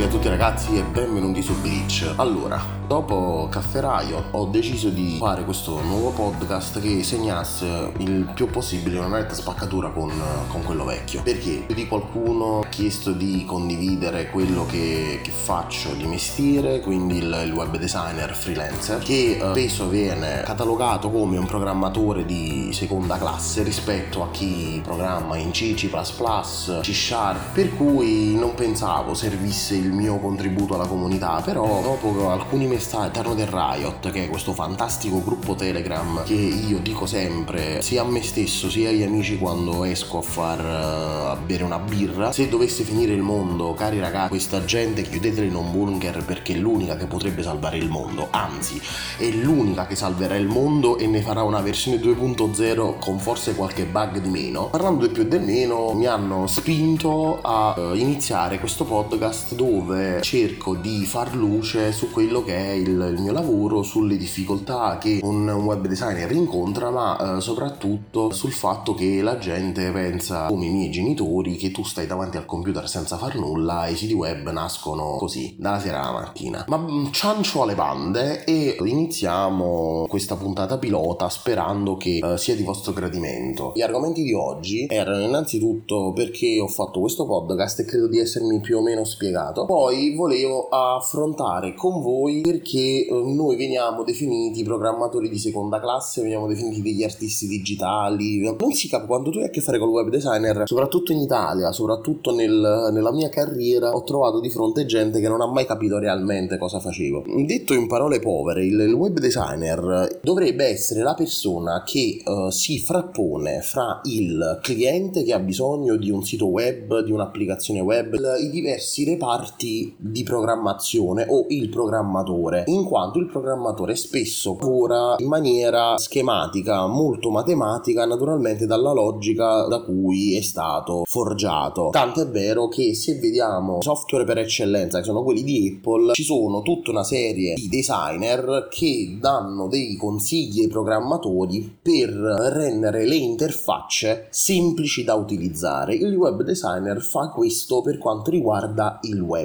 Salve a tutti ragazzi e benvenuti su Glitch. Allora, dopo Cafferaio ho deciso di fare questo nuovo podcast che segnasse il più possibile una netta spaccatura con, con quello vecchio. Perché più di qualcuno ha chiesto di condividere quello che, che faccio di mestiere, quindi il, il, web designer freelancer, che eh, spesso viene catalogato come un programmatore di seconda classe rispetto a chi programma in C, C++, C Sharp, per cui non pensavo servisse fosse il mio contributo alla comunità, però dopo alcuni messaggi all'interno del Riot, che è questo fantastico gruppo Telegram che io dico sempre sia a me stesso sia agli amici quando esco a far uh, a bere una birra, se dovesse finire il mondo, cari ragazzi, questa gente chiudetela in un bunker perché è l'unica che potrebbe salvare il mondo, anzi è l'unica che salverà il mondo e ne farà una versione 2.0 con forse qualche bug di meno. Parlando del più e del meno, mi hanno spinto a uh, iniziare questo podcast dove cerco di far luce su quello che è il, il mio lavoro, sulle difficoltà che un, web designer incontra, ma eh, soprattutto sul fatto che la gente pensa, come i miei genitori, che tu stai davanti al computer senza far nulla e i siti web nascono così, dalla sera alla mattina. Ma mm, ciancio alle bande e iniziamo questa puntata pilota sperando che eh, sia di vostro gradimento. Gli argomenti di oggi erano innanzitutto perché ho fatto questo podcast e credo di essermi più o meno spiegato. Poi volevo affrontare con voi perché eh, noi veniamo definiti programmatori di seconda classe, veniamo definiti degli artisti digitali. Non si capisce quando tu hai a che fare con il web designer, soprattutto in Italia, soprattutto nel, nella mia carriera, ho trovato di fronte gente che non ha mai capito realmente cosa facevo. Detto in parole povere, il, il web designer dovrebbe essere la persona che uh, si frappone fra il cliente che ha bisogno di un sito web, di un'applicazione web, i diversi reparti parti di programmazione o il programmatore, in quanto il programmatore spesso lavora in maniera schematica, molto matematica, naturalmente dalla logica da cui è stato forgiato. Tanto è vero che se vediamo software per eccellenza, che sono quelli di Apple, ci sono tutta una serie di designer che danno dei consigli ai programmatori per rendere le interfacce semplici da utilizzare. Il web designer fa questo per quanto riguarda il web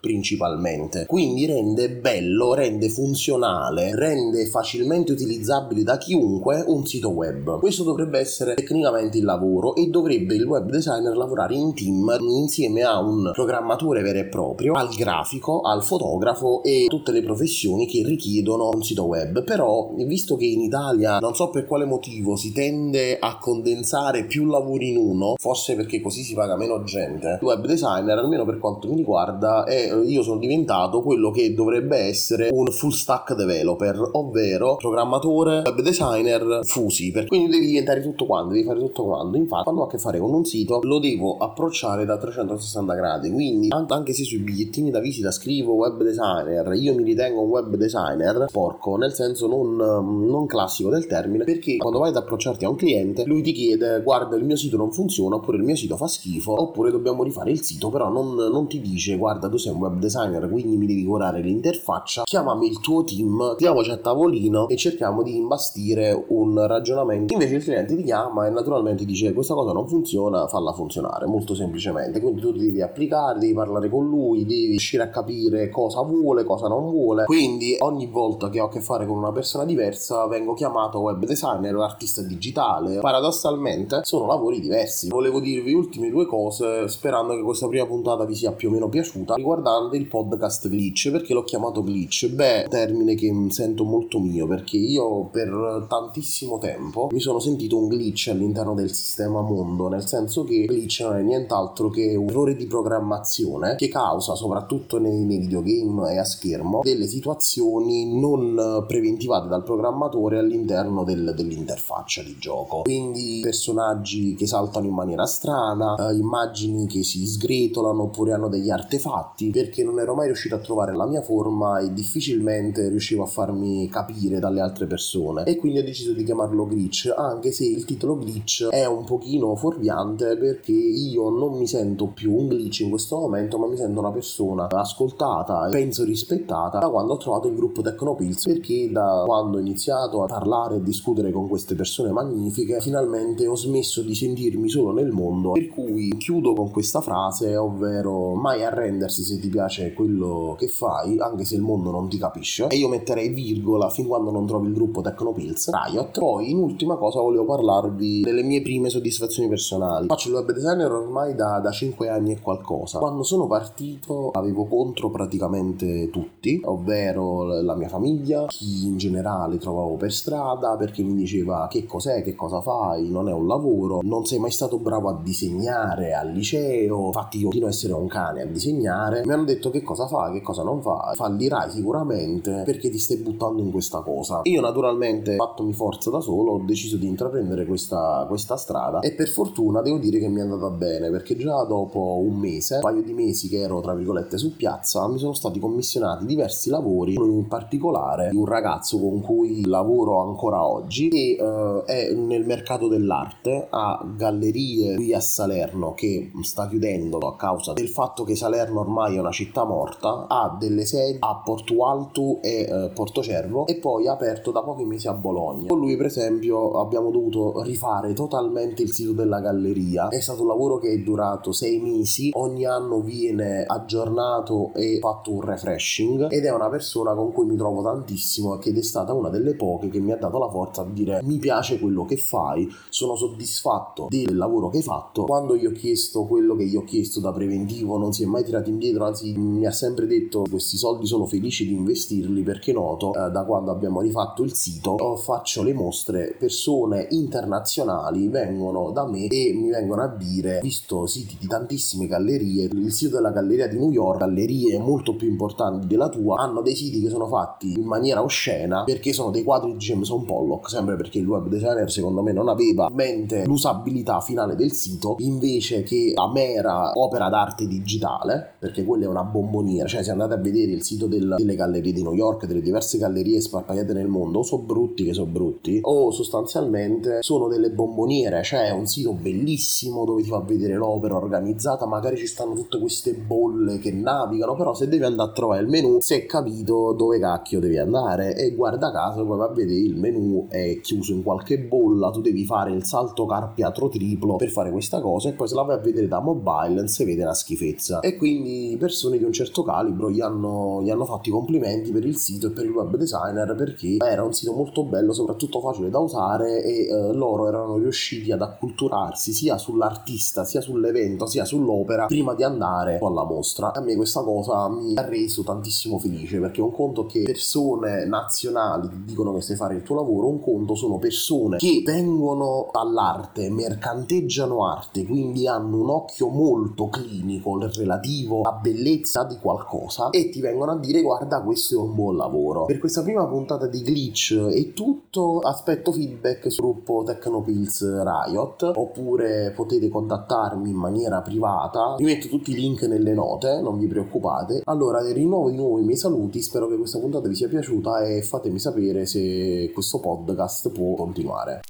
principalmente. Quindi rende bello, rende funzionale, rende facilmente utilizzabile da chiunque un sito web. Questo dovrebbe essere tecnicamente il lavoro e dovrebbe il web designer lavorare in team insieme a un programmatore vero e proprio, al grafico, al fotografo e tutte le professioni che richiedono un sito web. Però, visto che in Italia non so per quale motivo si tende a condensare più lavori in uno, forse perché così si paga meno gente, il web designer, almeno per quanto mi riguarda, riguarda è io sono diventato quello che dovrebbe essere un full stack developer, ovvero programmatore, web designer fusi. Quindi devi diventare tutto quanto, devi fare tutto quanto. Infatti, quando ho a che fare con un sito, lo devo approcciare da 360 gradi. Quindi, anche se sui bigliettini da visita scrivo web designer, io mi ritengo un web designer porco, nel senso non, non classico del termine, perché quando vai ad approcciarti a un cliente, lui ti chiede: guarda, il mio sito non funziona, oppure il mio sito fa schifo, oppure dobbiamo rifare il sito, però non, non ti dice guarda tu sei un web designer quindi mi devi curare l'interfaccia. Chiamami il tuo team diamoci a tavolino e cerchiamo di imbastire un ragionamento. Invece il cliente ti chiama e naturalmente dice questa cosa non funziona falla funzionare. Molto semplicemente. Quindi tu devi applicare devi parlare con lui devi riuscire a capire cosa vuole cosa non vuole. Quindi ogni volta che ho a che fare con una persona diversa vengo chiamato web designer o artista digitale. Paradossalmente sono lavori diversi. Volevo dirvi ultime due cose sperando che questa prima puntata vi sia più o meno piaciuta piaciuta riguardante il podcast glitch. Perché l'ho chiamato glitch? Beh, termine che sento molto mio perché io per tantissimo tempo mi sono sentito un glitch all'interno del sistema mondo, nel senso che glitch non è nient'altro che un errore di programmazione che causa soprattutto nei, nei videogame e a schermo delle situazioni non preventivate dal programmatore all'interno del, dell'interfaccia di gioco. Quindi personaggi che saltano in maniera strana, eh, immagini che si sgretolano oppure hanno degli artefatti fatti perché non ero mai riuscito a trovare la mia forma e difficilmente riuscivo a farmi capire dalle altre persone. E quindi ho deciso di chiamarlo glitch anche se il titolo glitch è un pochino fuorviante perché io non mi sento più un glitch in questo momento ma mi sento una persona ascoltata e penso rispettata da quando ho trovato il gruppo Tecnopills perché da quando ho iniziato a parlare e discutere con queste persone magnifiche finalmente ho smesso di sentirmi solo nel mondo. Per cui chiudo con questa frase ovvero mai arrendere intraprendersi se ti piace quello che fai, anche se il mondo non ti capisce. E io metterei virgola fin quando non trovi il gruppo Tecnopills, Riot. Poi, in ultima cosa, volevo parlarvi delle mie prime soddisfazioni personali. Faccio il web designer ormai da, da 5 anni e qualcosa. Quando sono partito avevo contro praticamente tutti, ovvero la mia famiglia, chi in generale trovavo per strada, perché mi diceva che cos'è, che cosa fai, non è un lavoro, non sei mai stato bravo a disegnare al liceo, infatti io continuo a essere un cane a disegnare, mi hanno detto che cosa fai, che cosa non fai, fallirai sicuramente perché ti stai buttando in questa cosa. Io naturalmente, fattomi forza da solo, ho deciso di intraprendere questa, questa strada e per fortuna devo dire che mi è andata bene perché già dopo un mese, un paio di mesi che ero tra virgolette su piazza, mi sono stati commissionati diversi lavori, uno in particolare di un ragazzo con cui lavoro ancora oggi e uh, è nel mercato dell'arte a gallerie qui a Salerno che sta chiudendo a causa del fatto che Salerno ormai è una città morta, ha delle sedi a Porto Alto e uh, Portocervo e poi ha aperto da pochi mesi a Bologna. Con lui per esempio abbiamo dovuto rifare totalmente il sito della galleria, è stato un lavoro che è durato sei mesi, ogni anno viene aggiornato e fatto un refreshing ed è una persona con cui mi trovo tantissimo ed è stata una delle poche che mi ha dato la forza di dire mi piace quello che fai, sono soddisfatto del lavoro che hai fatto. Quando gli ho chiesto quello che gli ho chiesto da preventivo non si è mai tirato indietro, anzi mi ha sempre detto questi soldi sono felici di investirli perché noto eh, da quando abbiamo rifatto il sito faccio le mostre, persone internazionali vengono da me e mi vengono a dire, visto siti di tantissime gallerie, il sito della galleria di New York, gallerie molto più importanti della tua, hanno dei siti che sono fatti in maniera oscena perché sono dei quadri di Jameson Pollock, sempre perché il web designer secondo me non aveva in mente l'usabilità finale del sito invece che la mera opera d'arte digitale, perché quella è una bomboniera, cioè se andate a vedere il sito del, delle gallerie di New York, delle diverse gallerie sparpagliate nel mondo, o sono brutti che sono brutti, o sostanzialmente sono delle bomboniere, cioè è un sito bellissimo dove ti fa vedere l'opera organizzata, magari ci stanno tutte queste bolle che navigano, però se devi andare a trovare il menu, si è capito dove cacchio devi andare. E guarda caso poi va a vedere il menu è chiuso in qualche bolla, tu devi fare il salto carpiatro triplo per fare questa cosa e poi se la vai a vedere da mobile non si vede una schifezza. E quindi persone di un certo calibro gli hanno, gli hanno fatto i complimenti per il sito e per il web designer perché era un sito molto bello, soprattutto facile da usare e eh, loro erano riusciti ad acculturarsi sia sull'artista, sia sull'evento, sia sull'opera prima di andare alla mostra. A me questa cosa mi ha reso tantissimo felice perché un conto che persone nazionali ti dicono che sai fare il tuo lavoro, un conto sono persone che vengono dall'arte, mercanteggiano arte, quindi hanno un occhio molto clinico relativo alla bellezza di qualcosa e ti vengono a dire guarda questo è un buon lavoro. Per questa prima puntata di Glitch è tutto, aspetto feedback sul gruppo Tecnopills Riot oppure potete contattarmi in maniera privata, vi metto tutti i link nelle note, non vi preoccupate. Allora rinnovo di nuovo i miei saluti, spero che questa puntata vi sia piaciuta e fatemi sapere se questo podcast può continuare.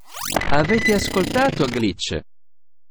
Avete ascoltato Glitch?